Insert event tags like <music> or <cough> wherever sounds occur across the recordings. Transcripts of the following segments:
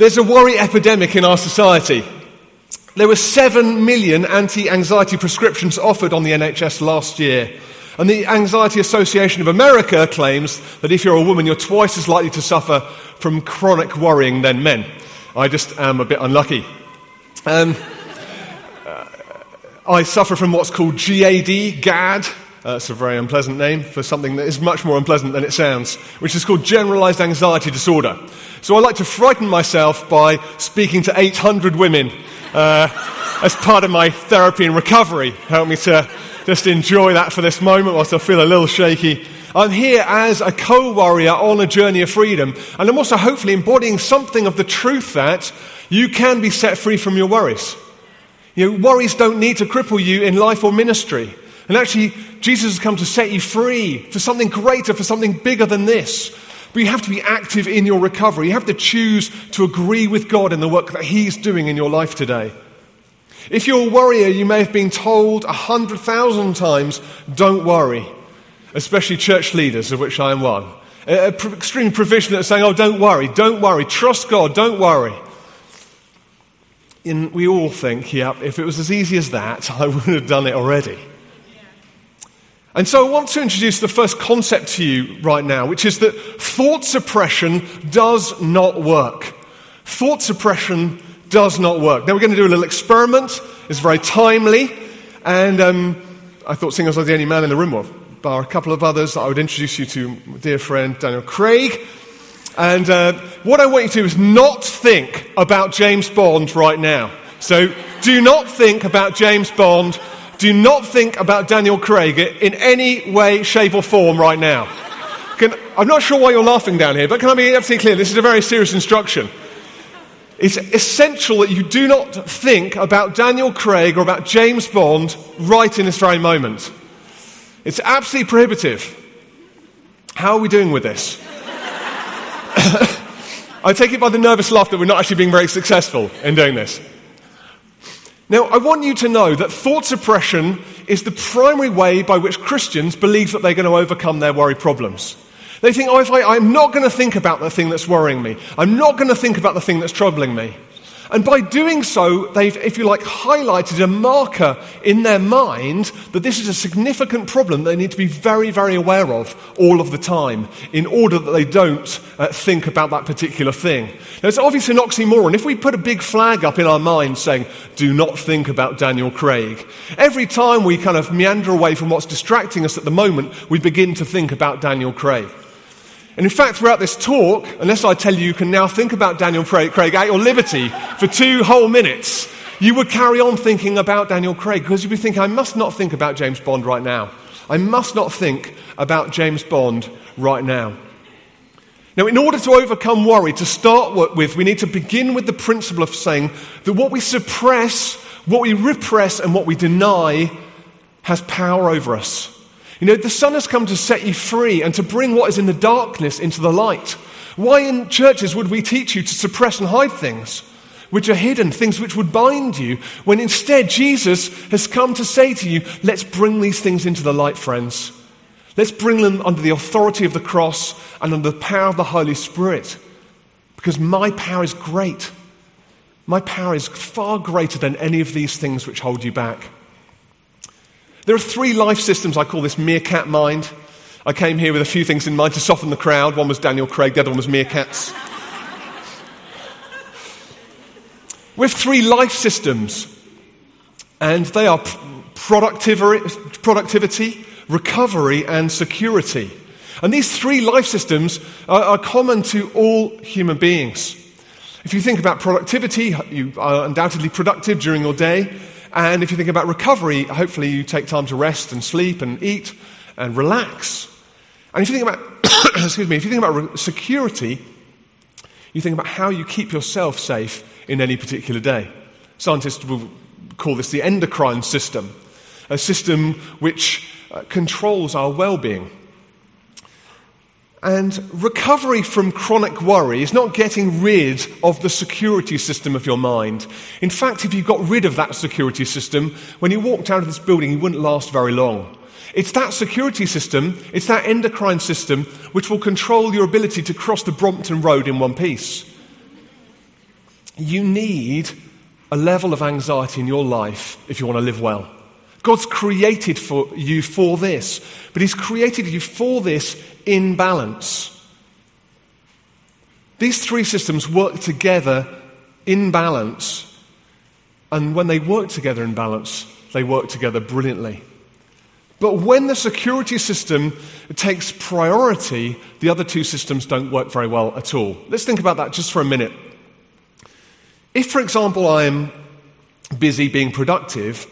There's a worry epidemic in our society. There were 7 million anti anxiety prescriptions offered on the NHS last year. And the Anxiety Association of America claims that if you're a woman, you're twice as likely to suffer from chronic worrying than men. I just am a bit unlucky. Um, <laughs> uh, I suffer from what's called GAD, GAD. Uh, it's a very unpleasant name for something that is much more unpleasant than it sounds, which is called generalized anxiety disorder. So I like to frighten myself by speaking to 800 women uh, as part of my therapy and recovery. Help me to just enjoy that for this moment whilst I feel a little shaky. I'm here as a co warrior on a journey of freedom, and I'm also hopefully embodying something of the truth that you can be set free from your worries. You know, worries don't need to cripple you in life or ministry. And actually, Jesus has come to set you free for something greater, for something bigger than this. But you have to be active in your recovery. You have to choose to agree with God in the work that He's doing in your life today. If you're a worrier, you may have been told a hundred thousand times, don't worry, especially church leaders, of which I am one. Extreme provision that saying, oh, don't worry, don't worry, trust God, don't worry. We all think, yeah, if it was as easy as that, <laughs> I would have done it already. And so I want to introduce the first concept to you right now, which is that thought suppression does not work. Thought suppression does not work. Now we're going to do a little experiment. It's very timely. And um, I thought, seeing as I was the only man in the room, well, bar a couple of others, I would introduce you to my dear friend Daniel Craig. And uh, what I want you to do is not think about James Bond right now. So do not think about James Bond do not think about Daniel Craig in any way, shape, or form right now. Can, I'm not sure why you're laughing down here, but can I be absolutely clear? This is a very serious instruction. It's essential that you do not think about Daniel Craig or about James Bond right in this very moment. It's absolutely prohibitive. How are we doing with this? <coughs> I take it by the nervous laugh that we're not actually being very successful in doing this. Now, I want you to know that thought suppression is the primary way by which Christians believe that they're going to overcome their worry problems. They think, oh, if I, I'm not going to think about the thing that's worrying me, I'm not going to think about the thing that's troubling me. And by doing so, they've, if you like, highlighted a marker in their mind that this is a significant problem they need to be very, very aware of all of the time in order that they don't uh, think about that particular thing. Now, it's obviously an oxymoron. If we put a big flag up in our mind saying, do not think about Daniel Craig, every time we kind of meander away from what's distracting us at the moment, we begin to think about Daniel Craig. And in fact, throughout this talk, unless I tell you you can now think about Daniel Craig at your liberty for two whole minutes, you would carry on thinking about Daniel Craig because you'd be thinking, I must not think about James Bond right now. I must not think about James Bond right now. Now, in order to overcome worry, to start with, we need to begin with the principle of saying that what we suppress, what we repress, and what we deny has power over us. You know, the Son has come to set you free and to bring what is in the darkness into the light. Why in churches would we teach you to suppress and hide things which are hidden, things which would bind you, when instead Jesus has come to say to you, let's bring these things into the light, friends. Let's bring them under the authority of the cross and under the power of the Holy Spirit. Because my power is great. My power is far greater than any of these things which hold you back. There are three life systems. I call this meerkat mind. I came here with a few things in mind to soften the crowd. One was Daniel Craig, the other one was meerkats. we have three life systems, and they are productivity, recovery, and security. And these three life systems are, are common to all human beings. If you think about productivity, you are undoubtedly productive during your day. And if you think about recovery, hopefully you take time to rest and sleep and eat and relax. And if you think about, <coughs> excuse me, if you think about security, you think about how you keep yourself safe in any particular day. Scientists will call this the endocrine system, a system which uh, controls our well being. And recovery from chronic worry is not getting rid of the security system of your mind. In fact, if you got rid of that security system, when you walked out of this building, you wouldn't last very long. It's that security system, it's that endocrine system, which will control your ability to cross the Brompton Road in one piece. you need a level of anxiety in your life if you want to live well. God's created for you for this, but He's created you for this in balance. These three systems work together in balance, and when they work together in balance, they work together brilliantly. But when the security system takes priority, the other two systems don't work very well at all. Let's think about that just for a minute. If, for example, I'm busy being productive,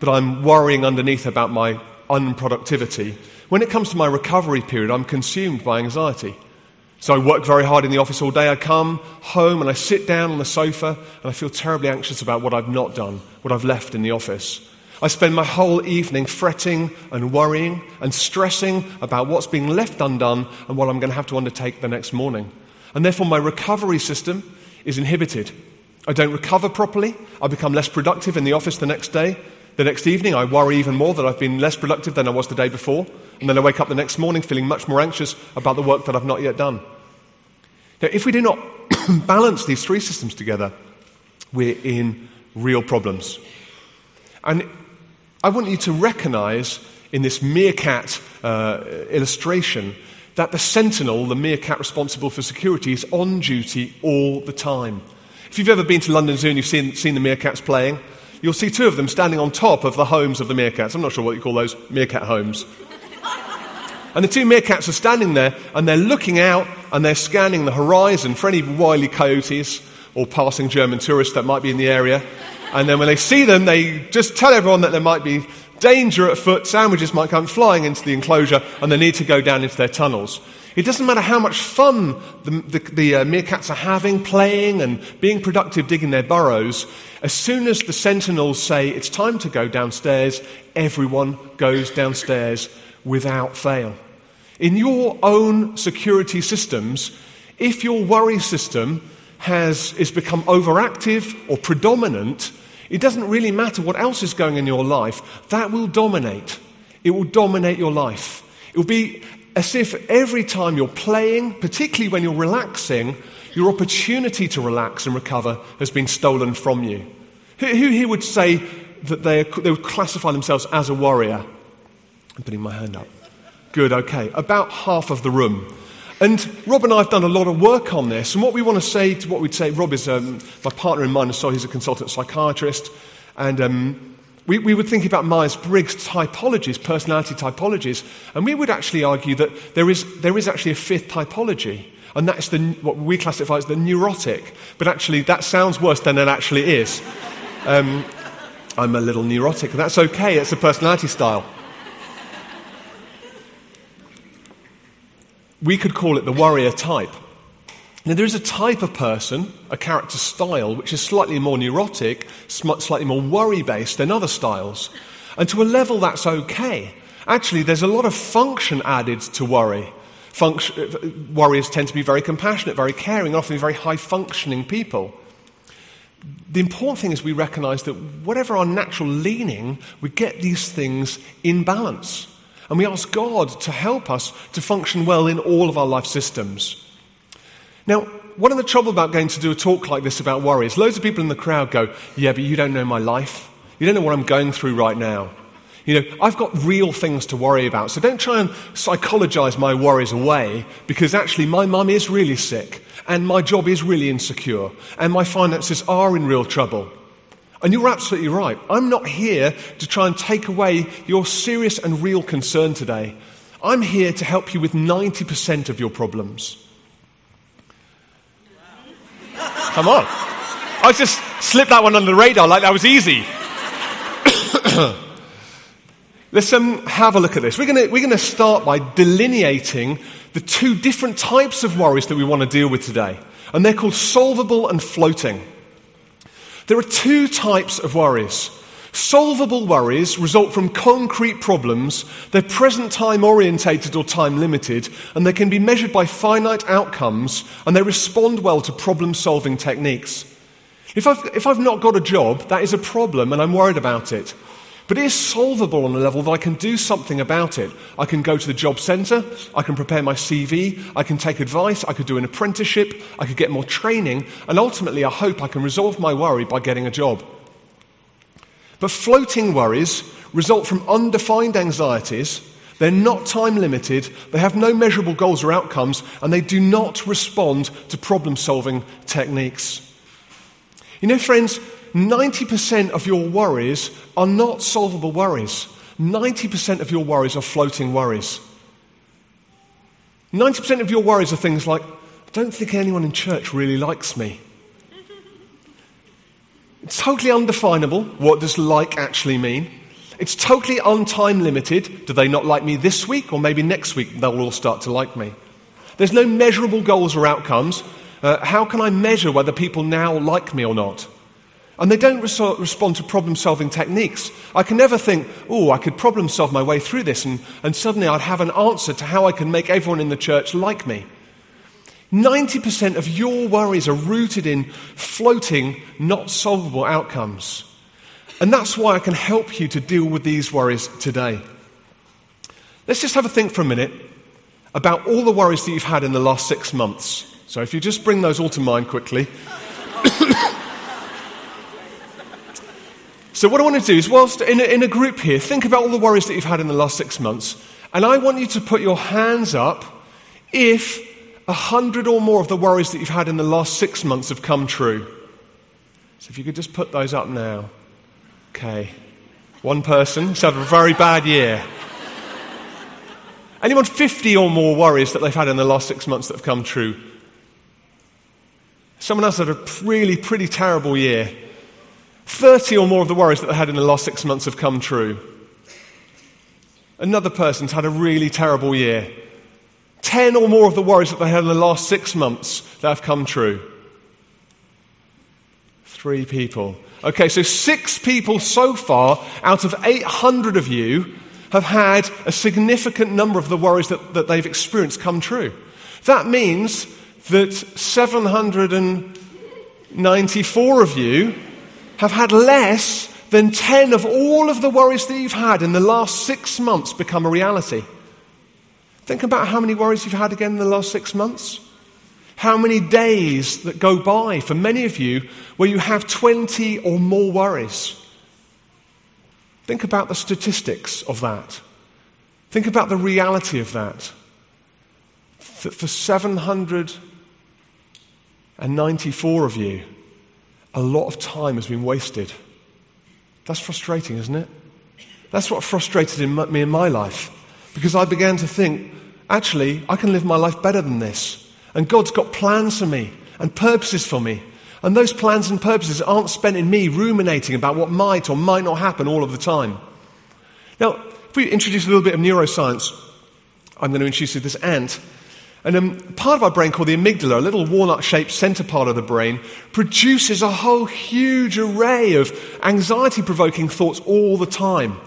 but I'm worrying underneath about my unproductivity, when it comes to my recovery period, I'm consumed by anxiety. So I work very hard in the office all day. I come home and I sit down on the sofa and I feel terribly anxious about what I've not done, what I've left in the office. I spend my whole evening fretting and worrying and stressing about what's being left undone and what I'm going to have to undertake the next morning. And therefore, my recovery system is inhibited. I don't recover properly. I become less productive in the office the next day. The next evening, I worry even more that I've been less productive than I was the day before. And then I wake up the next morning feeling much more anxious about the work that I've not yet done. Now, if we do not <clears throat> balance these three systems together, we're in real problems. And I want you to recognize in this meerkat uh, illustration that the sentinel, the meerkat responsible for security, is on duty all the time. If you've ever been to London Zoo and you've seen, seen the meerkats playing, you'll see two of them standing on top of the homes of the meerkats. I'm not sure what you call those meerkat homes. And the two meerkats are standing there and they're looking out and they're scanning the horizon for any wily coyotes or passing German tourists that might be in the area. And then when they see them, they just tell everyone that there might be danger at foot, sandwiches might come flying into the enclosure, and they need to go down into their tunnels. It doesn't matter how much fun the, the, the uh, meerkats are having, playing, and being productive digging their burrows. As soon as the sentinels say it's time to go downstairs, everyone goes downstairs without fail. In your own security systems, if your worry system has, has become overactive or predominant, it doesn't really matter what else is going in your life. That will dominate. It will dominate your life. It will be as if every time you're playing, particularly when you're relaxing, your opportunity to relax and recover has been stolen from you. Who, who here would say that they, they would classify themselves as a warrior? I'm putting my hand up. Good, okay. About half of the room. And Rob and I have done a lot of work on this. And what we want to say to what we'd say, Rob is um, my partner in mind, so he's a consultant psychiatrist. And um, we, we would think about Myers Briggs typologies, personality typologies. And we would actually argue that there is, there is actually a fifth typology. And that's the, what we classify as the neurotic. But actually, that sounds worse than it actually is. Um, I'm a little neurotic, and that's okay. It's a personality style. We could call it the warrior type. Now, there is a type of person, a character style, which is slightly more neurotic, slightly more worry based than other styles. And to a level, that's okay. Actually, there's a lot of function added to worry. Function, warriors tend to be very compassionate, very caring, often very high functioning people. The important thing is we recognize that whatever our natural leaning, we get these things in balance. And we ask God to help us to function well in all of our life systems. Now, one of the trouble about going to do a talk like this about worry is loads of people in the crowd go, Yeah, but you don't know my life. You don't know what I'm going through right now. You know, I've got real things to worry about. So don't try and psychologize my worries away because actually my mum is really sick and my job is really insecure and my finances are in real trouble. And you're absolutely right. I'm not here to try and take away your serious and real concern today. I'm here to help you with 90% of your problems. Come on. I just slipped that one under the radar like that was easy. <coughs> Let's um, have a look at this. We're going we're to start by delineating the two different types of worries that we want to deal with today. And they're called solvable and floating. There are two types of worries. Solvable worries result from concrete problems. They're present time orientated or time limited, and they can be measured by finite outcomes, and they respond well to problem solving techniques. If I've, if I've not got a job, that is a problem, and I'm worried about it. But it is solvable on a level that I can do something about it. I can go to the job centre, I can prepare my CV, I can take advice, I could do an apprenticeship, I could get more training, and ultimately I hope I can resolve my worry by getting a job. But floating worries result from undefined anxieties. They're not time limited, they have no measurable goals or outcomes, and they do not respond to problem solving techniques. You know, friends, 90% of your worries are not solvable worries. 90% of your worries are floating worries. 90% of your worries are things like, I don't think anyone in church really likes me. It's totally undefinable. What does like actually mean? It's totally untime limited. Do they not like me this week or maybe next week they'll all start to like me? There's no measurable goals or outcomes. Uh, how can I measure whether people now like me or not? And they don't res- respond to problem solving techniques. I can never think, oh, I could problem solve my way through this, and, and suddenly I'd have an answer to how I can make everyone in the church like me. 90% of your worries are rooted in floating, not solvable outcomes. And that's why I can help you to deal with these worries today. Let's just have a think for a minute about all the worries that you've had in the last six months. So if you just bring those all to mind quickly. <coughs> So, what I want to do is, whilst in a, in a group here, think about all the worries that you've had in the last six months. And I want you to put your hands up if a hundred or more of the worries that you've had in the last six months have come true. So, if you could just put those up now. Okay. One person has had a very bad year. <laughs> Anyone 50 or more worries that they've had in the last six months that have come true? Someone else had a really pretty terrible year. 30 or more of the worries that they had in the last six months have come true. Another person's had a really terrible year. 10 or more of the worries that they had in the last six months that have come true. Three people. Okay, so six people so far out of 800 of you have had a significant number of the worries that, that they've experienced come true. That means that 794 of you have had less than 10 of all of the worries that you've had in the last six months become a reality. Think about how many worries you've had again in the last six months. How many days that go by for many of you where you have 20 or more worries. Think about the statistics of that. Think about the reality of that. That for 794 of you, a lot of time has been wasted. That's frustrating, isn't it? That's what frustrated me in my life. Because I began to think, actually, I can live my life better than this. And God's got plans for me and purposes for me. And those plans and purposes aren't spent in me ruminating about what might or might not happen all of the time. Now, if we introduce a little bit of neuroscience, I'm going to introduce you this ant. And um, part of our brain called the amygdala, a little walnut shaped center part of the brain, produces a whole huge array of anxiety provoking thoughts all the time.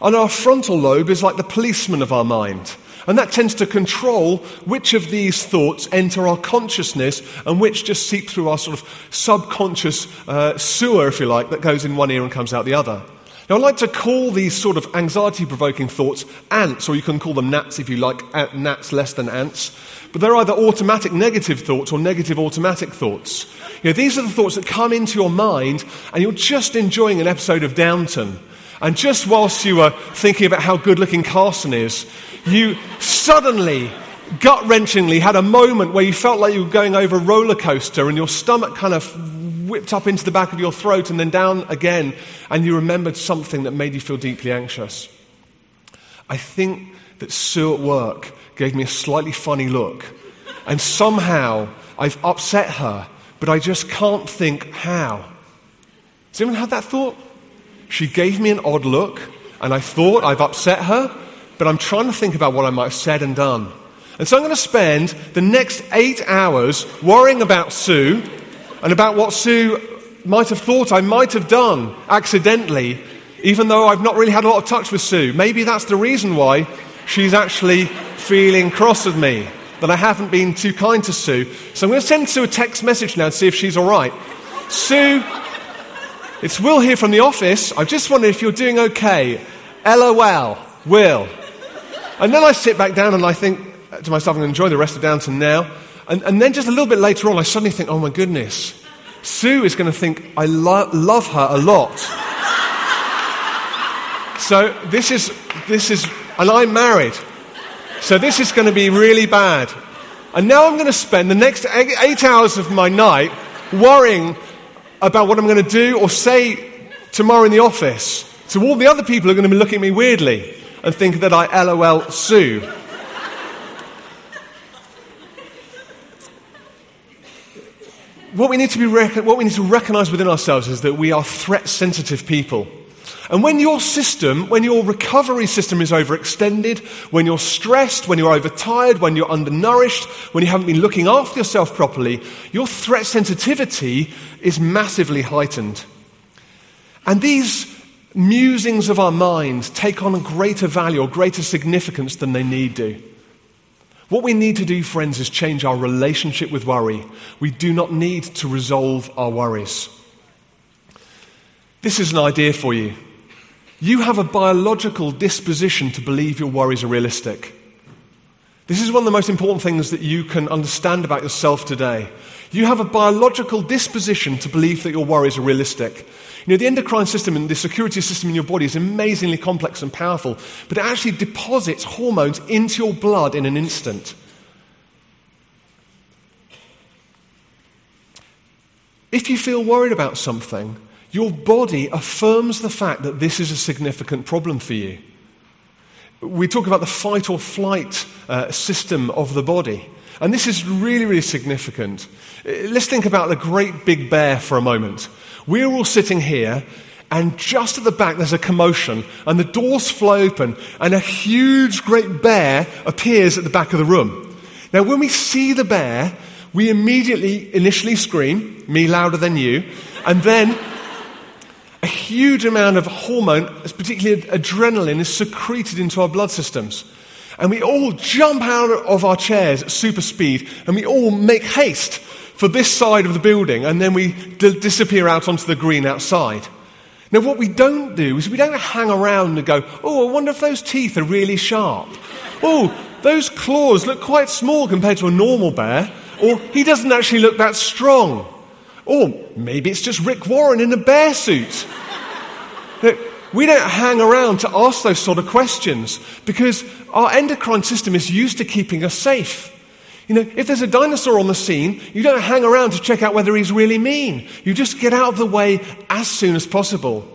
And our frontal lobe is like the policeman of our mind. And that tends to control which of these thoughts enter our consciousness and which just seep through our sort of subconscious uh, sewer, if you like, that goes in one ear and comes out the other. Now, I like to call these sort of anxiety provoking thoughts ants, or you can call them gnats if you like, gnats less than ants. But they're either automatic negative thoughts or negative automatic thoughts. You know, these are the thoughts that come into your mind, and you're just enjoying an episode of Downton. And just whilst you were thinking about how good looking Carson is, you suddenly, gut wrenchingly, had a moment where you felt like you were going over a roller coaster and your stomach kind of whipped up into the back of your throat and then down again, and you remembered something that made you feel deeply anxious. I think that Sue at work gave me a slightly funny look, and somehow I've upset her, but I just can't think how. Has anyone had that thought? She gave me an odd look, and I thought I've upset her, but I'm trying to think about what I might have said and done. And so I'm going to spend the next eight hours worrying about Sue and about what Sue might have thought I might have done accidentally, even though I've not really had a lot of touch with Sue. Maybe that's the reason why she's actually feeling cross with me, that I haven't been too kind to Sue. So I'm going to send Sue a text message now to see if she's all right. Sue, It's Will here from the office. I just wondered if you're doing okay. LOL. Will. And then I sit back down and I think to myself, I'm going to enjoy the rest of Downton now. And, and then just a little bit later on, I suddenly think, oh my goodness, Sue is going to think I lo- love her a lot. So this is, this is, and I'm married. So this is going to be really bad. And now I'm going to spend the next eight hours of my night worrying about what I'm going to do or say tomorrow in the office. So all the other people are going to be looking at me weirdly and think that I LOL Sue. what we need to be what we need to recognize within ourselves is that we are threat sensitive people. And when your system, when your recovery system is overextended, when you're stressed, when you're overtired, when you're undernourished, when you haven't been looking after yourself properly, your threat sensitivity is massively heightened. And these musings of our mind take on a greater value or greater significance than they need to. What we need to do, friends, is change our relationship with worry. We do not need to resolve our worries. This is an idea for you. You have a biological disposition to believe your worries are realistic. This is one of the most important things that you can understand about yourself today. You have a biological disposition to believe that your worries are realistic. You know, the endocrine system and the security system in your body is amazingly complex and powerful, but it actually deposits hormones into your blood in an instant. If you feel worried about something, your body affirms the fact that this is a significant problem for you. We talk about the fight or flight uh, system of the body. And this is really, really significant. Uh, let's think about the great big bear for a moment. We're all sitting here, and just at the back there's a commotion, and the doors fly open, and a huge, great bear appears at the back of the room. Now, when we see the bear, we immediately, initially scream, me louder than you, and then a huge amount of hormone, particularly adrenaline, is secreted into our blood systems. And we all jump out of our chairs at super speed and we all make haste for this side of the building and then we d- disappear out onto the green outside. Now, what we don't do is we don't hang around and go, oh, I wonder if those teeth are really sharp. Oh, those claws look quite small compared to a normal bear. Or he doesn't actually look that strong. Or maybe it's just Rick Warren in a bear suit. we don't hang around to ask those sort of questions because our endocrine system is used to keeping us safe. You know, if there's a dinosaur on the scene, you don't hang around to check out whether he's really mean. You just get out of the way as soon as possible.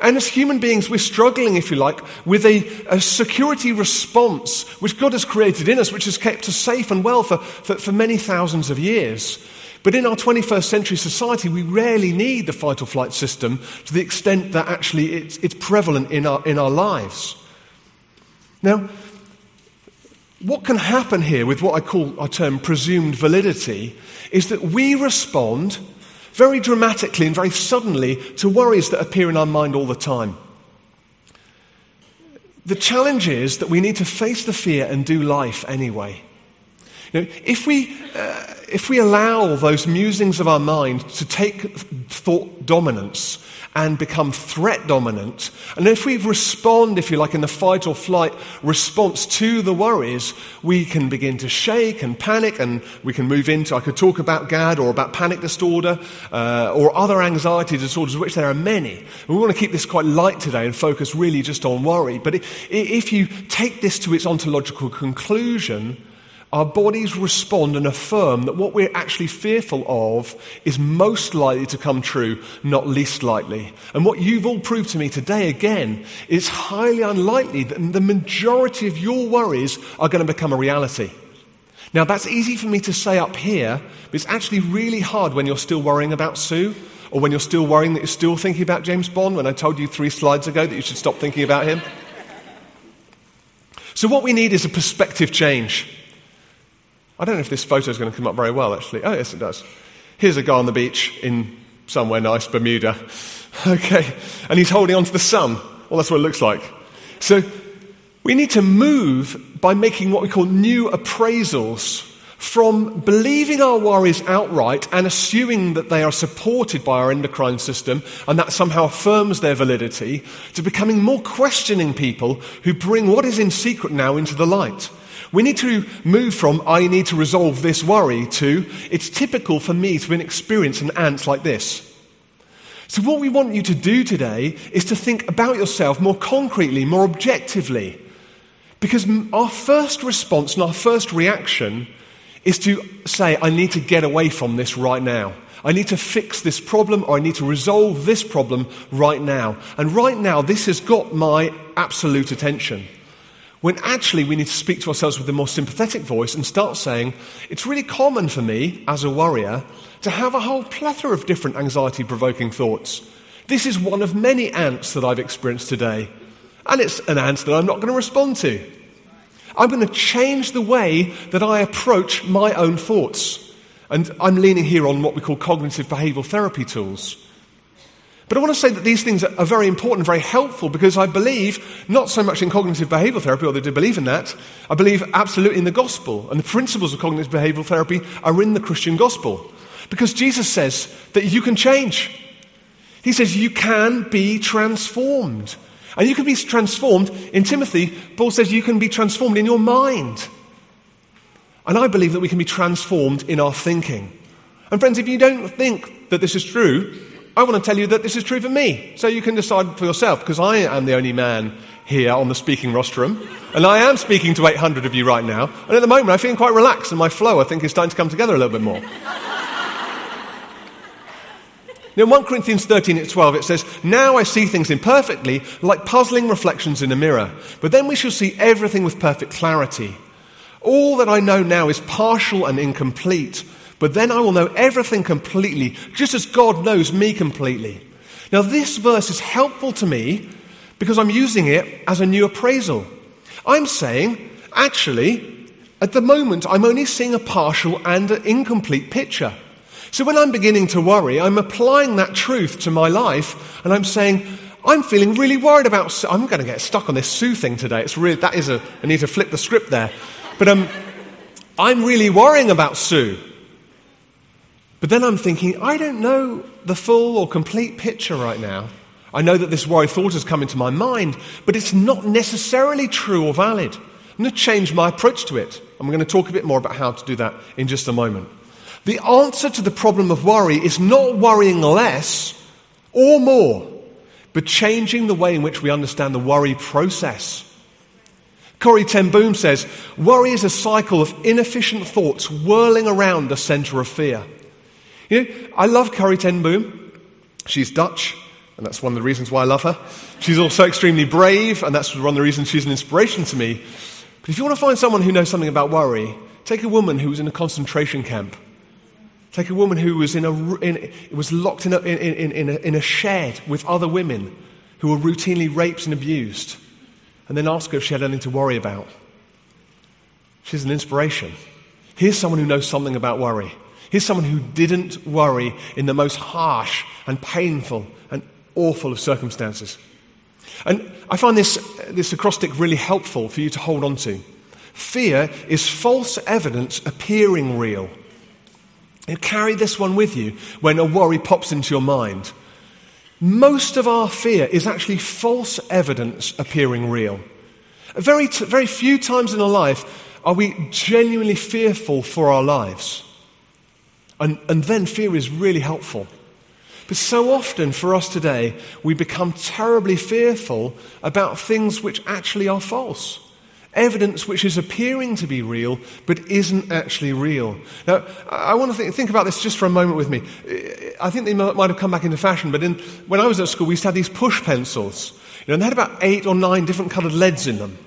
And as human beings, we're struggling, if you like, with a, a, security response which God has created in us, which has kept us safe and well for, for, for many thousands of years. But in our 21st century society, we rarely need the fight or flight system to the extent that actually it's, it's prevalent in our, in our lives. Now, what can happen here with what I call our term presumed validity is that we respond very dramatically and very suddenly to worries that appear in our mind all the time. The challenge is that we need to face the fear and do life anyway. You know, if, we, uh, if we allow those musings of our mind to take thought dominance and become threat dominant, and if we respond, if you like, in the fight or flight response to the worries, we can begin to shake and panic, and we can move into, I could talk about GAD or about panic disorder uh, or other anxiety disorders, which there are many. We want to keep this quite light today and focus really just on worry. But if you take this to its ontological conclusion, our bodies respond and affirm that what we're actually fearful of is most likely to come true, not least likely. And what you've all proved to me today again is highly unlikely that the majority of your worries are going to become a reality. Now, that's easy for me to say up here, but it's actually really hard when you're still worrying about Sue or when you're still worrying that you're still thinking about James Bond when I told you three slides ago that you should stop thinking about him. So, what we need is a perspective change. I don't know if this photo is going to come up very well, actually. Oh, yes, it does. Here's a guy on the beach in somewhere nice, Bermuda. <laughs> Okay, and he's holding on to the sun. Well, that's what it looks like. So we need to move by making what we call new appraisals from believing our worries outright and assuming that they are supported by our endocrine system and that somehow affirms their validity, to becoming more questioning people who bring what is in secret now into the light. We need to move from, I need to resolve this worry, to, it's typical for me to experience an ant like this. So, what we want you to do today is to think about yourself more concretely, more objectively. Because our first response and our first reaction is to say, I need to get away from this right now. I need to fix this problem or I need to resolve this problem right now. And right now, this has got my absolute attention. When actually we need to speak to ourselves with a more sympathetic voice and start saying, it's really common for me as a worrier to have a whole plethora of different anxiety provoking thoughts. This is one of many ants that I've experienced today. And it's an ant that I'm not going to respond to. I'm going to change the way that I approach my own thoughts. And I'm leaning here on what we call cognitive behavioral therapy tools. But I want to say that these things are very important, very helpful, because I believe not so much in cognitive behavioral therapy, although I do believe in that. I believe absolutely in the gospel. And the principles of cognitive behavioral therapy are in the Christian gospel. Because Jesus says that you can change. He says you can be transformed. And you can be transformed. In Timothy, Paul says you can be transformed in your mind. And I believe that we can be transformed in our thinking. And friends, if you don't think that this is true, I want to tell you that this is true for me. So you can decide for yourself, because I am the only man here on the speaking rostrum. And I am speaking to 800 of you right now. And at the moment, I'm feeling quite relaxed, and my flow, I think, is starting to come together a little bit more. <laughs> Now, in 1 Corinthians 13 at 12, it says, Now I see things imperfectly, like puzzling reflections in a mirror, but then we shall see everything with perfect clarity. All that I know now is partial and incomplete, but then I will know everything completely, just as God knows me completely. Now, this verse is helpful to me because I'm using it as a new appraisal. I'm saying, actually, at the moment, I'm only seeing a partial and an incomplete picture. So when I'm beginning to worry, I'm applying that truth to my life and I'm saying, I'm feeling really worried about. I'm going to get stuck on this Sue thing today. It's really, that is a, I need to flip the script there. But um, I'm really worrying about Sue. But then I'm thinking, I don't know the full or complete picture right now. I know that this worry thought has come into my mind, but it's not necessarily true or valid. I'm going to change my approach to it. I'm going to talk a bit more about how to do that in just a moment. The answer to the problem of worry is not worrying less or more, but changing the way in which we understand the worry process. Corrie ten Boom says, Worry is a cycle of inefficient thoughts whirling around the center of fear. You know, I love Corrie ten Boom. She's Dutch, and that's one of the reasons why I love her. She's also extremely brave, and that's one of the reasons she's an inspiration to me. But if you want to find someone who knows something about worry, take a woman who was in a concentration camp Take a woman who was, in a, in, was locked in a, in, in, a, in a shed with other women who were routinely raped and abused, and then ask her if she had anything to worry about. She's an inspiration. Here's someone who knows something about worry. Here's someone who didn't worry in the most harsh and painful and awful of circumstances. And I find this, this acrostic really helpful for you to hold on to. Fear is false evidence appearing real. Carry this one with you when a worry pops into your mind. Most of our fear is actually false evidence appearing real. Very, very few times in our life are we genuinely fearful for our lives. And, and then fear is really helpful. But so often for us today, we become terribly fearful about things which actually are false evidence which is appearing to be real but isn't actually real. Now, I want to think, think, about this just for a moment with me. I think they might have come back into fashion, but in, when I was at school, we used to have these push pencils. You know, and they had about eight or nine different coloured leads in them.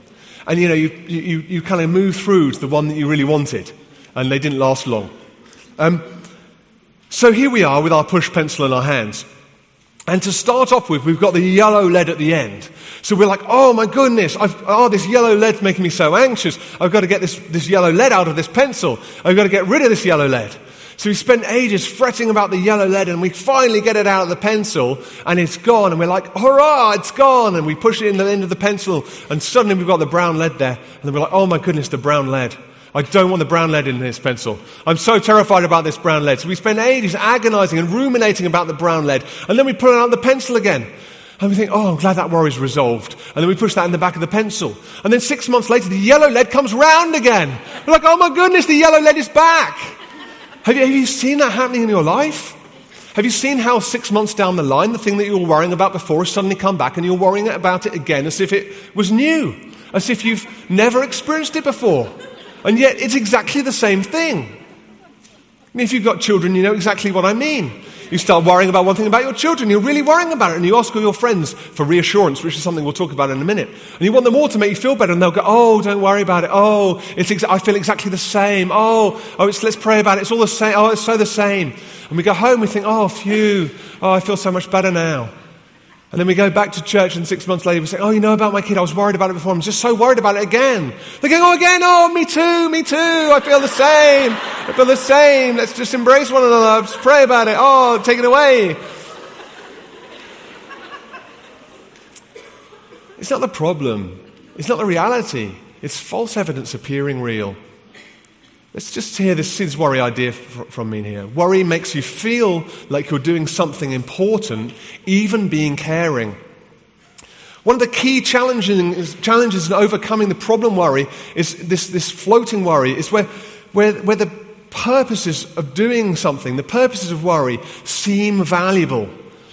And you know, you, you, you kind of move through to the one that you really wanted, and they didn't last long. Um, so here we are with our push pencil in our hands. And to start off with, we've got the yellow lead at the end. So we're like, oh my goodness, I've, oh, this yellow lead's making me so anxious. I've got to get this, this yellow lead out of this pencil. I've got to get rid of this yellow lead. So we spend ages fretting about the yellow lead and we finally get it out of the pencil and it's gone and we're like, hurrah, it's gone. And we push it in the end of the pencil and suddenly we've got the brown lead there. And we're like, oh my goodness, the brown lead. I don't want the brown lead in this pencil. I'm so terrified about this brown lead. So we spend ages agonizing and ruminating about the brown lead. And then we pull out the pencil again. And we think, oh, I'm glad that worry's resolved. And then we push that in the back of the pencil. And then six months later, the yellow lead comes round again. We're like, oh my goodness, the yellow lead is back. Have you, have you seen that happening in your life? Have you seen how six months down the line, the thing that you were worrying about before has suddenly come back and you're worrying about it again as if it was new, as if you've never experienced it before? And yet it's exactly the same thing. I mean, if you've got children, you know exactly what I mean. You start worrying about one thing about your children, you're really worrying about it, and you ask all your friends for reassurance, which is something we'll talk about in a minute. And you want them all to make you feel better, and they'll go, Oh, don't worry about it. Oh, it's exa- I feel exactly the same. Oh, oh let's pray about it. It's all the same. Oh, it's so the same. And we go home, we think, Oh, phew. Oh, I feel so much better now. And then we go back to church, and six months later, we say, Oh, you know about my kid? I was worried about it before. I'm just so worried about it again. They're going, Oh, again. Oh, me too. Me too. I feel the same. I feel the same. Let's just embrace one another. Let's pray about it. Oh, take it away. It's not the problem. It's not the reality. It's false evidence appearing real. Let's just hear this, this worry idea from me here. Worry makes you feel like you're doing something important, even being caring. One of the key challenges, challenges in overcoming the problem worry is this, this floating worry, is where, where, where the purposes of doing something, the purposes of worry, seem valuable.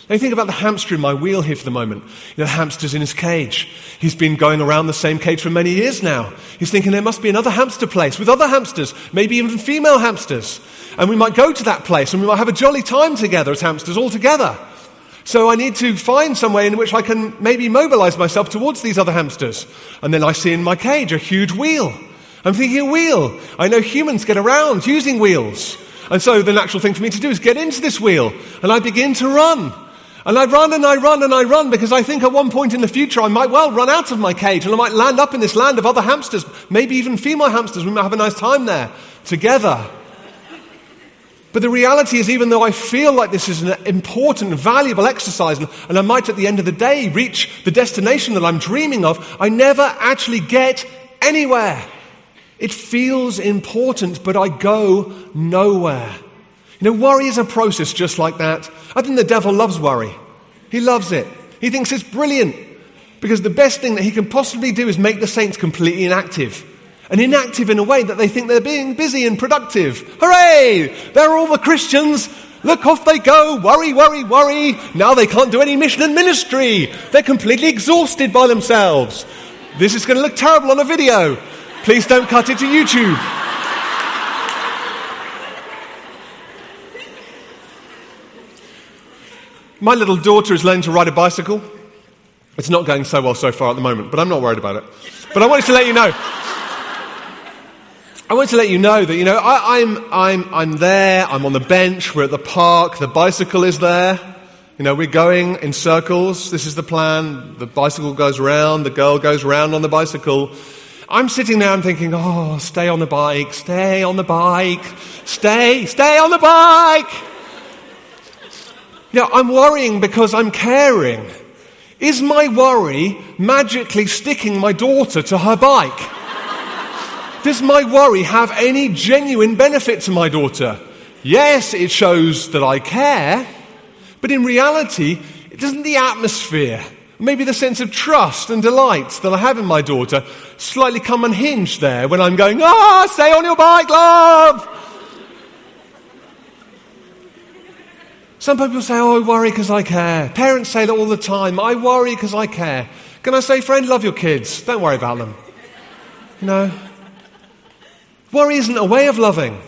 Now think about the hamster in my wheel here for the moment. You know, the hamster's in his cage. He's been going around the same cage for many years now. He's thinking there must be another hamster place with other hamsters, maybe even female hamsters. And we might go to that place and we might have a jolly time together as hamsters all together. So I need to find some way in which I can maybe mobilize myself towards these other hamsters. And then I see in my cage a huge wheel. I'm thinking a wheel. I know humans get around using wheels. And so the natural thing for me to do is get into this wheel. And I begin to run. And I run and I run and I run because I think at one point in the future I might well run out of my cage and I might land up in this land of other hamsters, maybe even female hamsters. We might have a nice time there together. But the reality is, even though I feel like this is an important, valuable exercise, and, I might at the end of the day reach the destination that I'm dreaming of, I never actually get anywhere. It feels important, but I go nowhere. You know, worry is a process just like that. I think the devil loves worry. He loves it. He thinks it's brilliant because the best thing that he can possibly do is make the saints completely inactive. And inactive in a way that they think they're being busy and productive. Hooray! They're all the Christians. Look off they go. Worry, worry, worry. Now they can't do any mission and ministry. They're completely exhausted by themselves. This is going to look terrible on a video. Please don't cut it to YouTube. My little daughter is learning to ride a bicycle. It's not going so well so far at the moment, but I'm not worried about it. But I wanted to let you know. I wanted to let you know that, you know, I, am I'm, I'm, I'm there, I'm on the bench, we're at the park, the bicycle is there. You know, we're going in circles. This is the plan. The bicycle goes round, the girl goes round on the bicycle. I'm sitting there, I'm thinking, oh, stay on the bike, stay on the bike, stay, stay on the bike. Yeah, I'm worrying because I'm caring. Is my worry magically sticking my daughter to her bike? Does my worry have any genuine benefit to my daughter? Yes, it shows that I care, but in reality, it doesn't the atmosphere, maybe the sense of trust and delight that I have in my daughter, slightly come unhinged there when I'm going, ah, stay on your bike, love! Some people say, oh, I worry because I care. Parents say that all the time. I worry because I care. Can I say, friend, love your kids. Don't worry about them. No. Worry isn't a way of loving.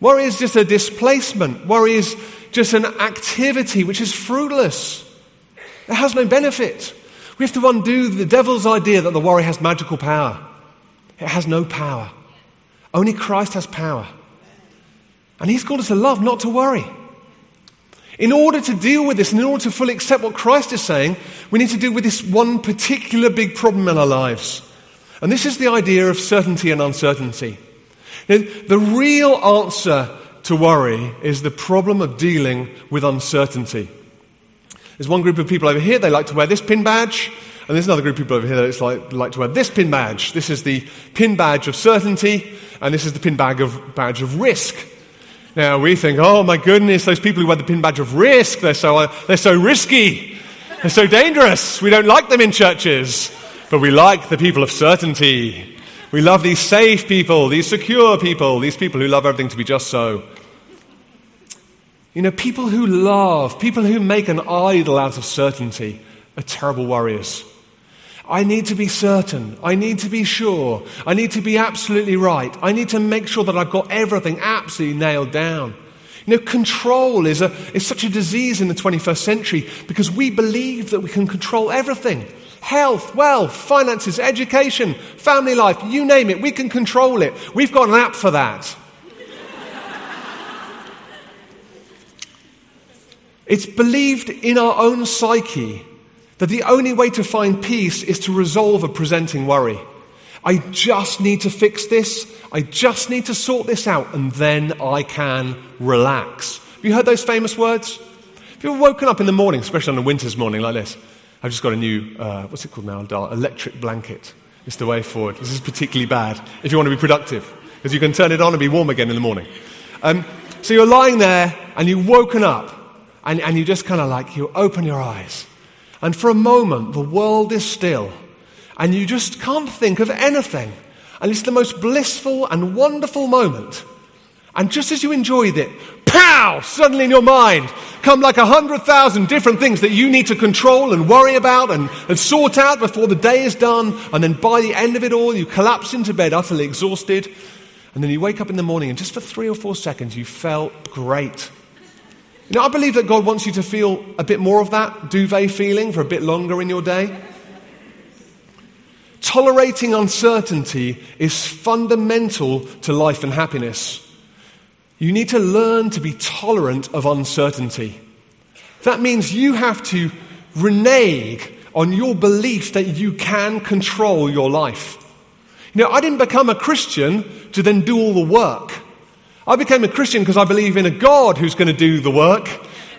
Worry is just a displacement. Worry is just an activity which is fruitless. It has no benefit. We have to undo the devil's idea that the worry has magical power. It has no power. Only Christ has power. And he's called us to love, not to worry. In order to deal with this, and in order to fully accept what Christ is saying, we need to deal with this one particular big problem in our lives. And this is the idea of certainty and uncertainty. Now, the real answer to worry is the problem of dealing with uncertainty. There's one group of people over here, they like to wear this pin badge, And there's another group of people over here that like, like to wear this pin badge. This is the pin badge of certainty, and this is the pin badge of, badge of risk. Now we think, oh my goodness, those people who wear the pin badge of risk, they're so, uh, they're so risky. They're so dangerous. We don't like them in churches. But we like the people of certainty. We love these safe people, these secure people, these people who love everything to be just so. You know, people who love, people who make an idol out of certainty are terrible warriors. I need to be certain. I need to be sure. I need to be absolutely right. I need to make sure that I've got everything absolutely nailed down. You know, control is, a, is such a disease in the 21st century because we believe that we can control everything health, wealth, finances, education, family life, you name it, we can control it. We've got an app for that. <laughs> it's believed in our own psyche that the only way to find peace is to resolve a presenting worry. I just need to fix this. I just need to sort this out, and then I can relax. Have you heard those famous words? Have you ever woken up in the morning, especially on a winter's morning like this? I've just got a new, uh, what's it called now, Electric blanket. It's the way forward. This is particularly bad if you want to be productive, because you can turn it on and be warm again in the morning. Um, so you're lying there, and you've woken up, and, and you just kind of like, you open your eyes and for a moment, the world is still, and you just can't think of anything. And it's the most blissful and wonderful moment. And just as you enjoyed it, pow! Suddenly in your mind come like a hundred thousand different things that you need to control and worry about and, and sort out before the day is done. And then by the end of it all, you collapse into bed utterly exhausted. And then you wake up in the morning, and just for three or four seconds, you felt great. You know, I believe that God wants you to feel a bit more of that duvet feeling for a bit longer in your day. Tolerating uncertainty is fundamental to life and happiness. You need to learn to be tolerant of uncertainty. That means you have to renege on your belief that you can control your life. You know, I didn't become a Christian to then do all the work. I became a Christian because I believe in a God who's going to do the work,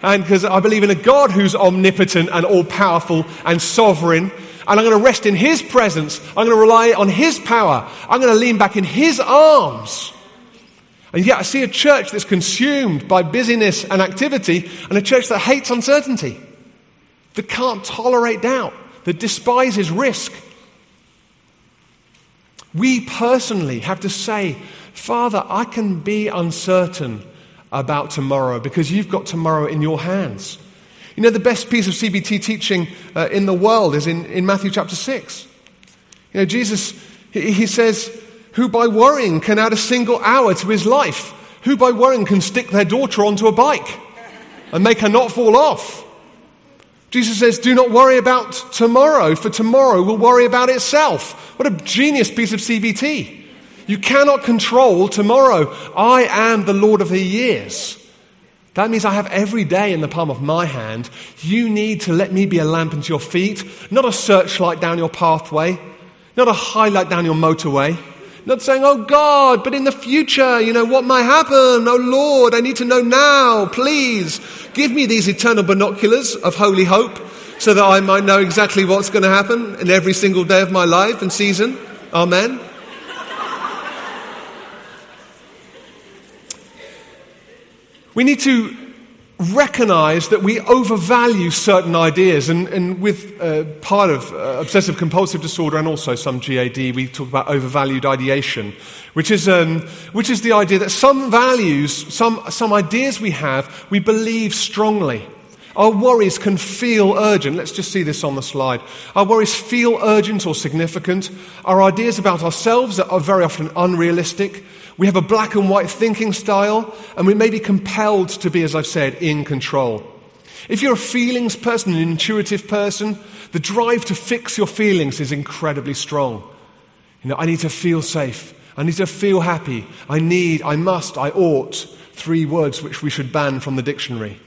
and because I believe in a God who's omnipotent and all powerful and sovereign. And I'm going to rest in His presence. I'm going to rely on His power. I'm going to lean back in His arms. And yet I see a church that's consumed by busyness and activity, and a church that hates uncertainty, that can't tolerate doubt, that despises risk. We personally have to say, Father, I can be uncertain about tomorrow because you've got tomorrow in your hands. You know, the best piece of CBT teaching uh, in the world is in, in Matthew chapter 6. You know, Jesus, he, he says, Who by worrying can add a single hour to his life? Who by worrying can stick their daughter onto a bike and make her not fall off? Jesus says, Do not worry about tomorrow, for tomorrow will worry about itself. What a genius piece of CBT. You cannot control tomorrow. I am the Lord of the years. That means I have every day in the palm of my hand. You need to let me be a lamp unto your feet, not a searchlight down your pathway, not a highlight down your motorway. Not saying, oh God, but in the future, you know, what might happen? Oh Lord, I need to know now. Please give me these eternal binoculars of holy hope so that I might know exactly what's going to happen in every single day of my life and season. Amen. We need to recognize that we overvalue certain ideas. And, and with uh, part of uh, obsessive compulsive disorder and also some GAD, we talk about overvalued ideation, which is, um, which is the idea that some values, some, some ideas we have, we believe strongly. Our worries can feel urgent. Let's just see this on the slide. Our worries feel urgent or significant. Our ideas about ourselves are very often unrealistic. We have a black and white thinking style, and we may be compelled to be, as I've said, in control. If you're a feelings person, an intuitive person, the drive to fix your feelings is incredibly strong. You know, I need to feel safe. I need to feel happy. I need, I must, I ought. Three words which we should ban from the dictionary.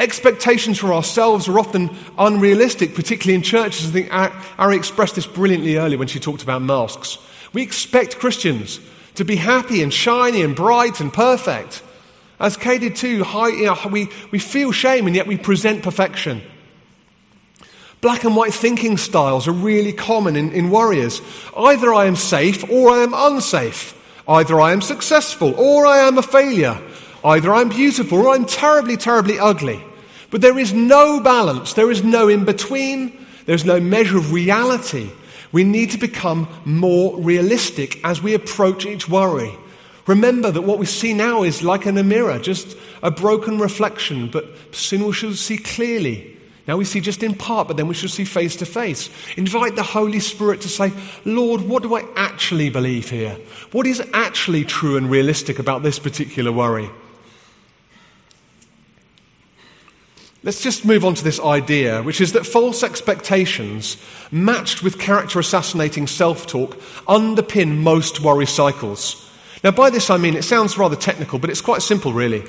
Expectations for ourselves are often unrealistic, particularly in churches. I think Ari expressed this brilliantly earlier when she talked about masks. We expect Christians to be happy and shiny and bright and perfect. As Kay did too, high, you know, we, we feel shame and yet we present perfection. Black and white thinking styles are really common in, in warriors. Either I am safe or I am unsafe. Either I am successful or I am a failure. Either I'm beautiful or I'm terribly, terribly ugly. But there is no balance. There is no in between. There's no measure of reality. We need to become more realistic as we approach each worry. Remember that what we see now is like in a mirror, just a broken reflection, but soon we shall see clearly. Now we see just in part, but then we shall see face to face. Invite the Holy Spirit to say, Lord, what do I actually believe here? What is actually true and realistic about this particular worry? Let's just move on to this idea, which is that false expectations matched with character assassinating self talk underpin most worry cycles. Now, by this I mean it sounds rather technical, but it's quite simple, really.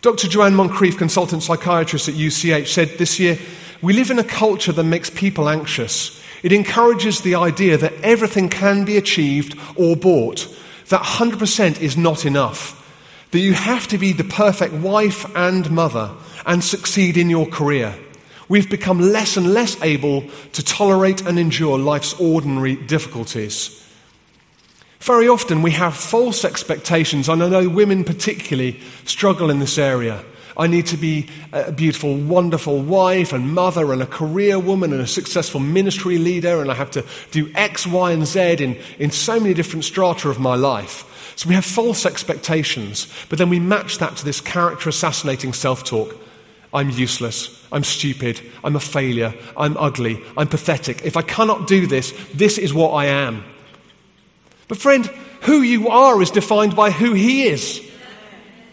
Dr. Joanne Moncrieff, consultant psychiatrist at UCH, said this year We live in a culture that makes people anxious. It encourages the idea that everything can be achieved or bought, that 100% is not enough, that you have to be the perfect wife and mother and succeed in your career. We've become less and less able to tolerate and endure life's ordinary difficulties. Very often we have false expectations, and I know women particularly struggle in this area. I need to be a beautiful, wonderful wife and mother and a career woman and a successful ministry leader, and I have to do X, Y, and Z in, in so many different strata of my life. So we have false expectations, but then we match that to this character assassinating self talk. I'm useless. I'm stupid. I'm a failure. I'm ugly. I'm pathetic. If I cannot do this, this is what I am. But, friend, who you are is defined by who He is.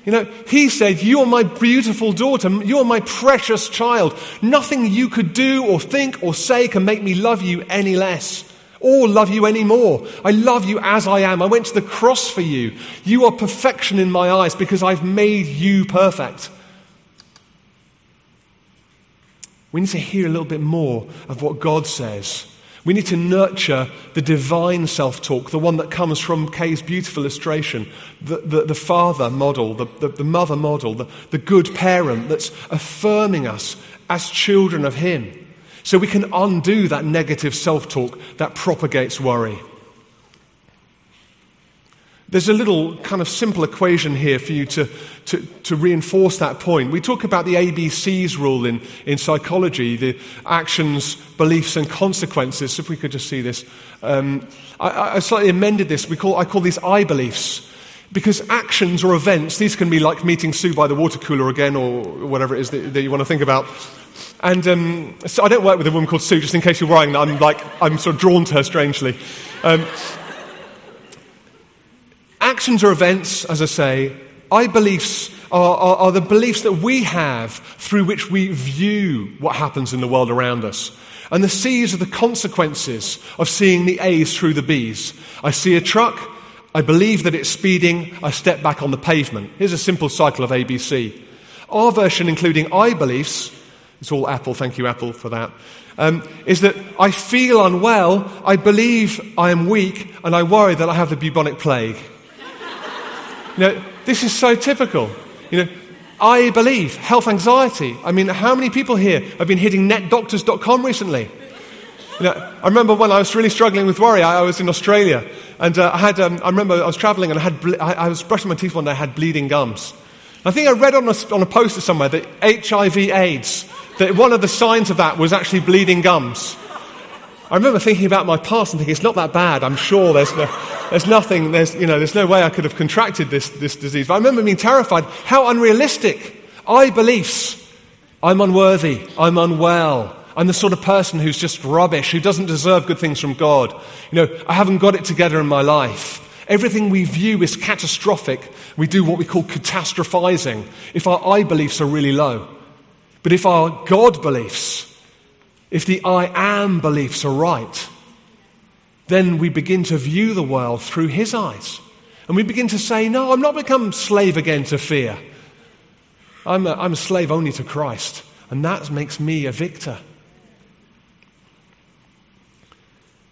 You know, He said, You are my beautiful daughter. You are my precious child. Nothing you could do or think or say can make me love you any less or love you any more. I love you as I am. I went to the cross for you. You are perfection in my eyes because I've made you perfect. We need to hear a little bit more of what God says we need to nurture the divine self talk, the one that comes from Kay's beautiful illustration, the, the, the father model, the, the, the mother model, the, the good parent that's affirming us as children of Him. So we can undo that negative self talk that propagates worry. There's a little kind of simple equation here for you to, to, to, reinforce that point. We talk about the ABCs rule in, in psychology, the actions, beliefs, and consequences. If we could just see this. Um, I, I, slightly amended this. We call, I call these I beliefs. Because actions or events, these can be like meeting Sue by the water cooler again, or whatever it is that, that you want to think about. And um, so I don't work with a woman called Sue, just in case you're worrying that I'm, like, I'm sort of drawn to her strangely. Um, Actions or events, as I say, I beliefs are, are, are, the beliefs that we have through which we view what happens in the world around us. And the C's are the consequences of seeing the A's through the B's. I see a truck, I believe that it's speeding, I step back on the pavement. Here's a simple cycle of ABC. Our version, including I beliefs, it's all Apple, thank you, Apple, for that. Um, is that I feel unwell, I believe I am weak, and I worry that I have the bubonic plague. You know, this is so typical. You know, I believe health anxiety. I mean, how many people here have been hitting netdoctors.com recently? You know, I remember when I was really struggling with worry, I, I was in Australia, and uh, I had, um, I remember I was traveling and I, had ble- I, I, was brushing my teeth one day, I had bleeding gums. I think I read on a, on a poster somewhere that HIV AIDS, that one of the signs of that was actually bleeding gums. I remember thinking about my past and thinking, it's not that bad. I'm sure there's, no, there's nothing, there's, you know, there's no way I could have contracted this, this disease. But I remember being terrified. How unrealistic. I beliefs. I'm unworthy. I'm unwell. I'm the sort of person who's just rubbish, who doesn't deserve good things from God. You know, I haven't got it together in my life. Everything we view is catastrophic. We do what we call catastrophizing if our I beliefs are really low. But if our God beliefs if the I am beliefs are right, then we begin to view the world through his eyes. And we begin to say, No, I'm not become slave again to fear. I'm a, I'm a slave only to Christ. And that makes me a victor.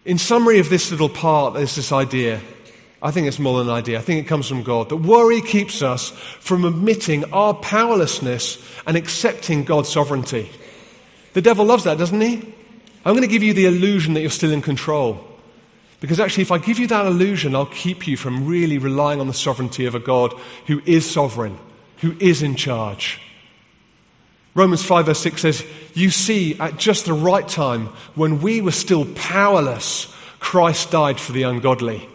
In summary of this little part, there's this idea. I think it's more than an idea. I think it comes from God. That worry keeps us from admitting our powerlessness and accepting God's sovereignty The devil loves that, doesn't he? I'm going to give you the illusion that you're still in control. Because actually, if I give you that illusion, I'll keep you from really relying on the sovereignty of a God who is sovereign, who is in charge. Romans 5 verse 6 says, You see, at just the right time, when we were still powerless, Christ died for the ungodly.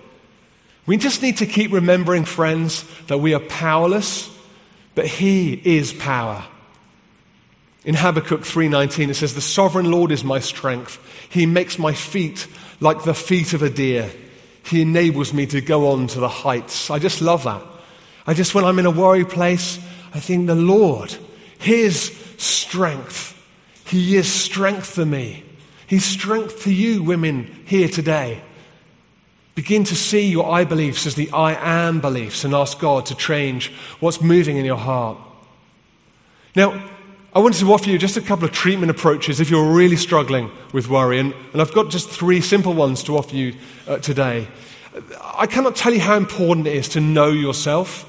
We just need to keep remembering, friends, that we are powerless, but He is power. In Habakkuk 3:19 it says the sovereign Lord is my strength. He makes my feet like the feet of a deer. He enables me to go on to the heights. I just love that. I just when I'm in a worry place, I think the Lord, his strength. He is strength for me. He's strength for you women here today. Begin to see your I beliefs as the I am beliefs and ask God to change what's moving in your heart. Now, I wanted to offer you just a couple of treatment approaches if you're really struggling with worry, and, and I've got just three simple ones to offer you uh, today. I cannot tell you how important it is to know yourself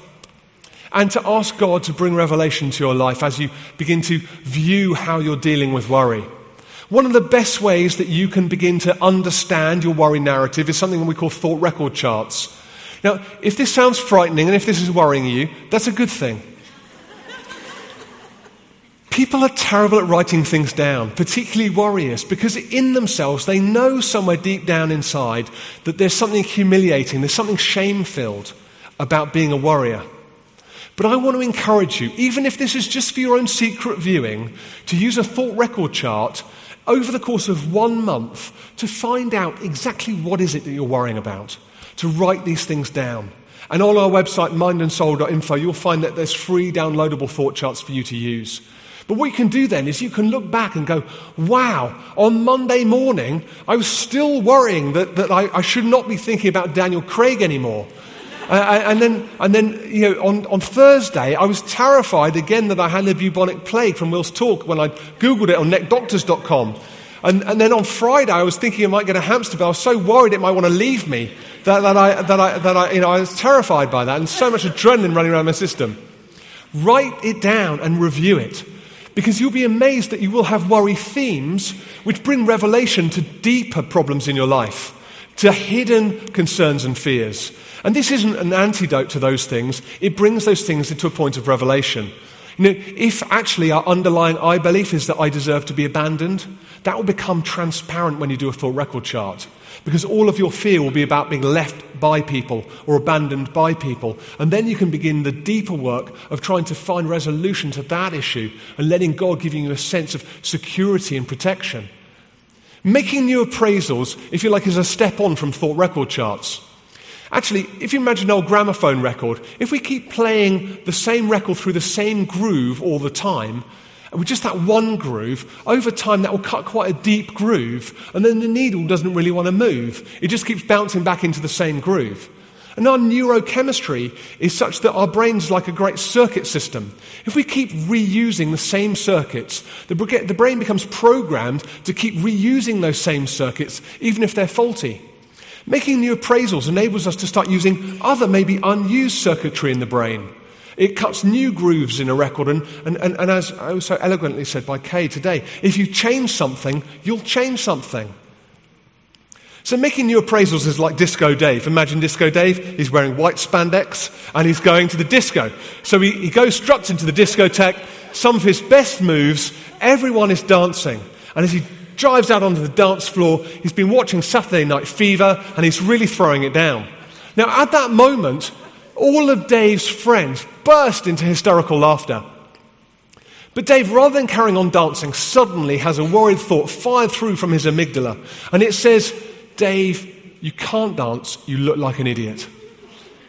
and to ask God to bring revelation to your life as you begin to view how you're dealing with worry. One of the best ways that you can begin to understand your worry narrative is something we call thought record charts. Now, if this sounds frightening and if this is worrying you, that's a good thing. People are terrible at writing things down, particularly warriors, because in themselves they know somewhere deep down inside that there's something humiliating, there's something shame filled about being a warrior. But I want to encourage you, even if this is just for your own secret viewing, to use a thought record chart over the course of one month to find out exactly what is it that you're worrying about, to write these things down. And on our website, mindandsoul.info, you'll find that there's free downloadable thought charts for you to use. But what you can do then is you can look back and go, wow, on Monday morning, I was still worrying that, that I, I should not be thinking about Daniel Craig anymore. Uh, and then, and then you know, on, on Thursday, I was terrified again that I had the bubonic plague from Will's talk when I Googled it on netdoctors.com. And, and then on Friday, I was thinking I might get a hamster, but I was so worried it might want to leave me that, that, I, that, I, that I, you know, I was terrified by that and so much adrenaline running around my system. Write it down and review it because you'll be amazed that you will have worry themes which bring revelation to deeper problems in your life, to hidden concerns and fears. And this isn't an antidote to those things, it brings those things into a point of revelation. You know, if actually our underlying I belief is that I deserve to be abandoned, that will become transparent when you do a full record chart. Because all of your fear will be about being left by people or abandoned by people. And then you can begin the deeper work of trying to find resolution to that issue and letting God give you a sense of security and protection. Making new appraisals, if you like, is a step on from thought record charts. Actually, if you imagine an old gramophone record, if we keep playing the same record through the same groove all the time, with just that one groove, over time that will cut quite a deep groove, and then the needle doesn't really want to move. It just keeps bouncing back into the same groove. And our neurochemistry is such that our brain's like a great circuit system. If we keep reusing the same circuits, the brain becomes programmed to keep reusing those same circuits, even if they're faulty. Making new appraisals enables us to start using other, maybe unused circuitry in the brain. It cuts new grooves in a record, and, and, and, and as so eloquently said by Kay today, if you change something, you'll change something. So making new appraisals is like Disco Dave. Imagine Disco Dave, he's wearing white spandex and he's going to the disco. So he, he goes struts into the discotheque, some of his best moves, everyone is dancing. And as he drives out onto the dance floor. He's been watching Saturday Night Fever and he's really throwing it down. Now, at that moment, all of Dave's friends burst into hysterical laughter. But Dave, rather than carrying on dancing, suddenly has a worried thought fired through from his amygdala. And it says, Dave, you can't dance, you look like an idiot.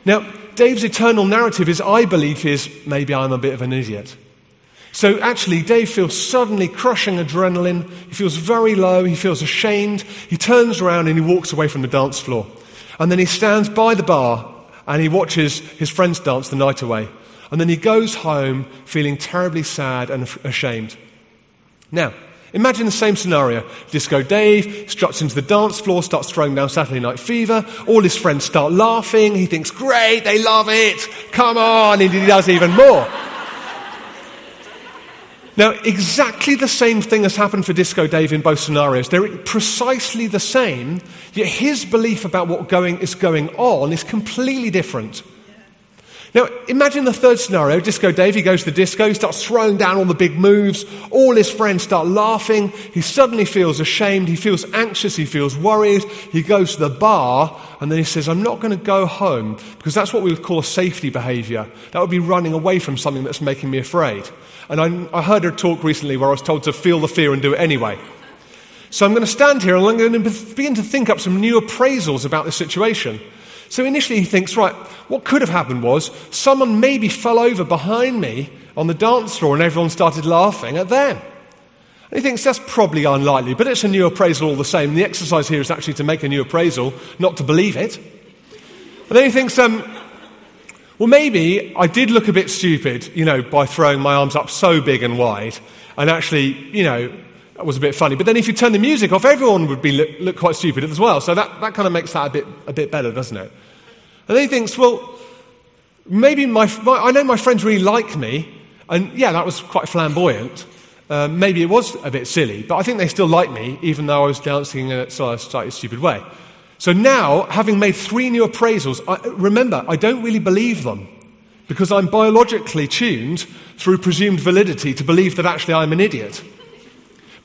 Now, Dave's eternal narrative is, I believe, is maybe I'm a bit of an idiot. So actually, Dave feels suddenly crushing adrenaline. He feels very low. He feels ashamed. He turns around and he walks away from the dance floor. And then he stands by the bar and he watches his friends dance the night away. And then he goes home feeling terribly sad and ashamed. Now, imagine the same scenario. Disco Dave struts into the dance floor, starts throwing down Saturday Night Fever. All his friends start laughing. He thinks, great, they love it. Come on. And he does even more. Now, exactly the same thing has happened for Disco Dave in both scenarios. They're precisely the same, yet his belief about what going, is going on is completely different. Now, imagine the third scenario. Disco Dave, he goes to the disco, he starts throwing down all the big moves. All his friends start laughing. He suddenly feels ashamed. He feels anxious. He feels worried. He goes to the bar and then he says, I'm not going to go home because that's what we would call a safety behavior. That would be running away from something that's making me afraid. And I, I heard a talk recently where I was told to feel the fear and do it anyway. So I'm going to stand here and I'm going to begin to think up some new appraisals about this situation. So initially he thinks, right, what could have happened was someone maybe fell over behind me on the dance floor and everyone started laughing at them. And he thinks that's probably unlikely, but it's a new appraisal all the same. The exercise here is actually to make a new appraisal, not to believe it. And then he thinks, um, well, maybe I did look a bit stupid, you know, by throwing my arms up so big and wide, and actually, you know, that was a bit funny. But then if you turn the music off, everyone would be look, look quite stupid as well. So that, that kind of makes that a bit, a bit better, doesn't it? And then he thinks, well, maybe my, my I know my friends really like me, and yeah, that was quite flamboyant. Uh, maybe it was a bit silly, but I think they still like me, even though I was dancing in a slightly stupid way. So now, having made three new appraisals, I, remember, I don't really believe them because I'm biologically tuned through presumed validity to believe that actually I'm an idiot.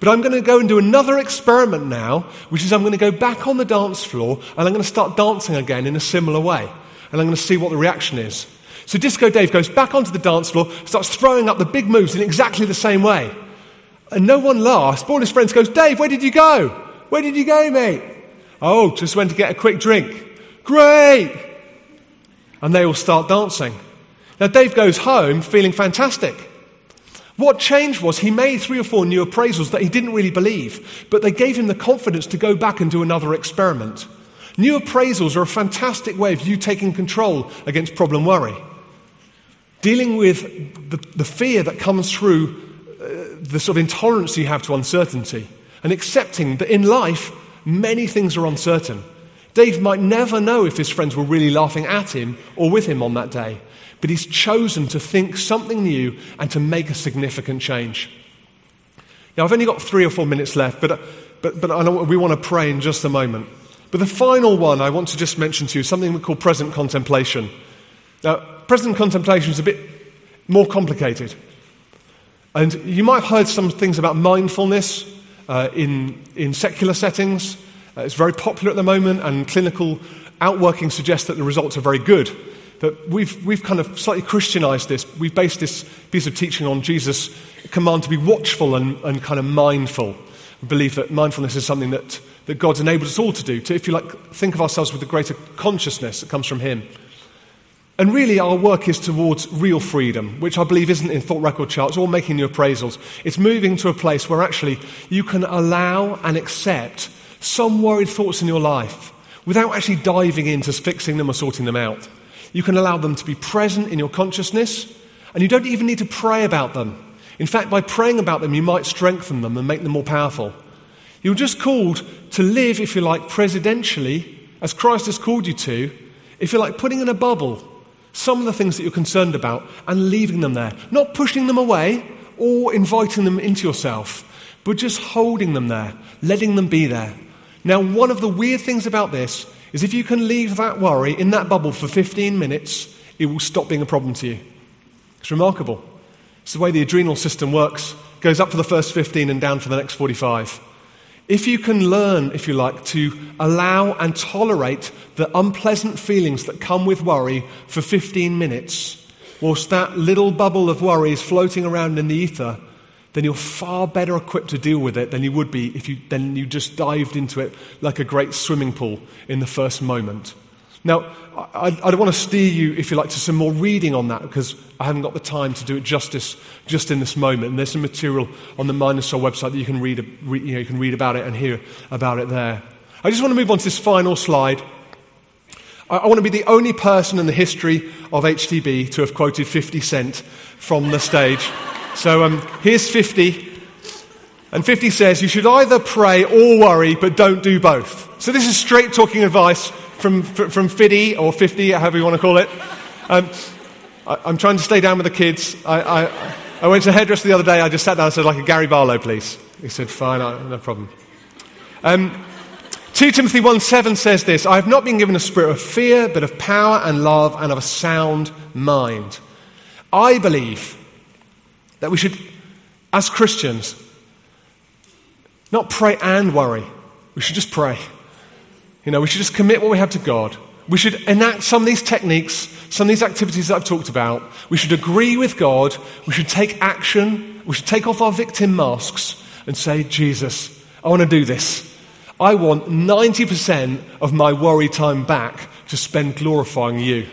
But I'm going to go and do another experiment now, which is I'm going to go back on the dance floor and I'm going to start dancing again in a similar way. And I'm going to see what the reaction is. So Disco Dave goes back onto the dance floor, starts throwing up the big moves in exactly the same way. And no one laughs. All his friends goes, Dave, where did you go? Where did you go, mate? Oh, just went to get a quick drink. Great! And they all start dancing. Now Dave goes home feeling fantastic. What changed was he made three or four new appraisals that he didn't really believe, but they gave him the confidence to go back and do another experiment. New appraisals are a fantastic way of you taking control against problem worry. Dealing with the, the fear that comes through uh, the sort of intolerance you have to uncertainty, and accepting that in life, many things are uncertain. Dave might never know if his friends were really laughing at him or with him on that day but he's chosen to think something new and to make a significant change. Now, I've only got three or four minutes left, but, but, but we want to pray in just a moment. But the final one I want to just mention to you something we call present contemplation. Now, present contemplation is a bit more complicated. And you might have heard some things about mindfulness uh, in, in secular settings. Uh, it's very popular at the moment, and clinical outworking suggests that the results are very good. But we've, we've kind of slightly Christianized this. We've based this piece of teaching on Jesus' command to be watchful and, and kind of mindful. We believe that mindfulness is something that, that God's enabled us all to do, to, if you like, think of ourselves with a greater consciousness that comes from Him. And really, our work is towards real freedom, which I believe isn't in thought record charts or making new appraisals. It's moving to a place where actually you can allow and accept some worried thoughts in your life without actually diving into fixing them or sorting them out. You can allow them to be present in your consciousness, and you don't even need to pray about them. In fact, by praying about them, you might strengthen them and make them more powerful. You're just called to live, if you like, presidentially, as Christ has called you to, if you like, putting in a bubble some of the things that you're concerned about and leaving them there. Not pushing them away or inviting them into yourself, but just holding them there, letting them be there. Now, one of the weird things about this is if you can leave that worry in that bubble for 15 minutes, it will stop being a problem to you. It's remarkable. It's the way the adrenal system works. Goes up for the first 15 and down for the next 45. If you can learn, if you like, to allow and tolerate the unpleasant feelings that come with worry for 15 minutes, whilst that little bubble of worry is floating around in the ether, then you're far better equipped to deal with it than you would be if you, then you just dived into it like a great swimming pool in the first moment. Now, I, I, want to steer you, if you like, to some more reading on that because I haven't got the time to do it justice just in this moment. And there's some material on the Soul website that you can read, you, know, you can read about it and hear about it there. I just want to move on to this final slide. I, I want to be the only person in the history of HTB to have quoted 50 Cent from the stage. So um, here's 50. And 50 says, You should either pray or worry, but don't do both. So this is straight talking advice from, from Fiddy, or 50, however you want to call it. Um, I, am trying to stay down with the kids. I, I, I went to a hairdresser the other day. I just sat down and said, like a Gary Barlow, please. He said, fine, no problem. Um, 2 Timothy 1 7 says this I have not been given a spirit of fear, but of power and love and of a sound mind. I believe that we should, as Christians, not pray and worry. We should just pray. You know, we should just commit what we have to God. We should enact some of these techniques, some of these activities that I've talked about. We should agree with God. We should take action. We should take off our victim masks and say, Jesus, I want to do this. I want 90% of my worry time back to spend glorifying you.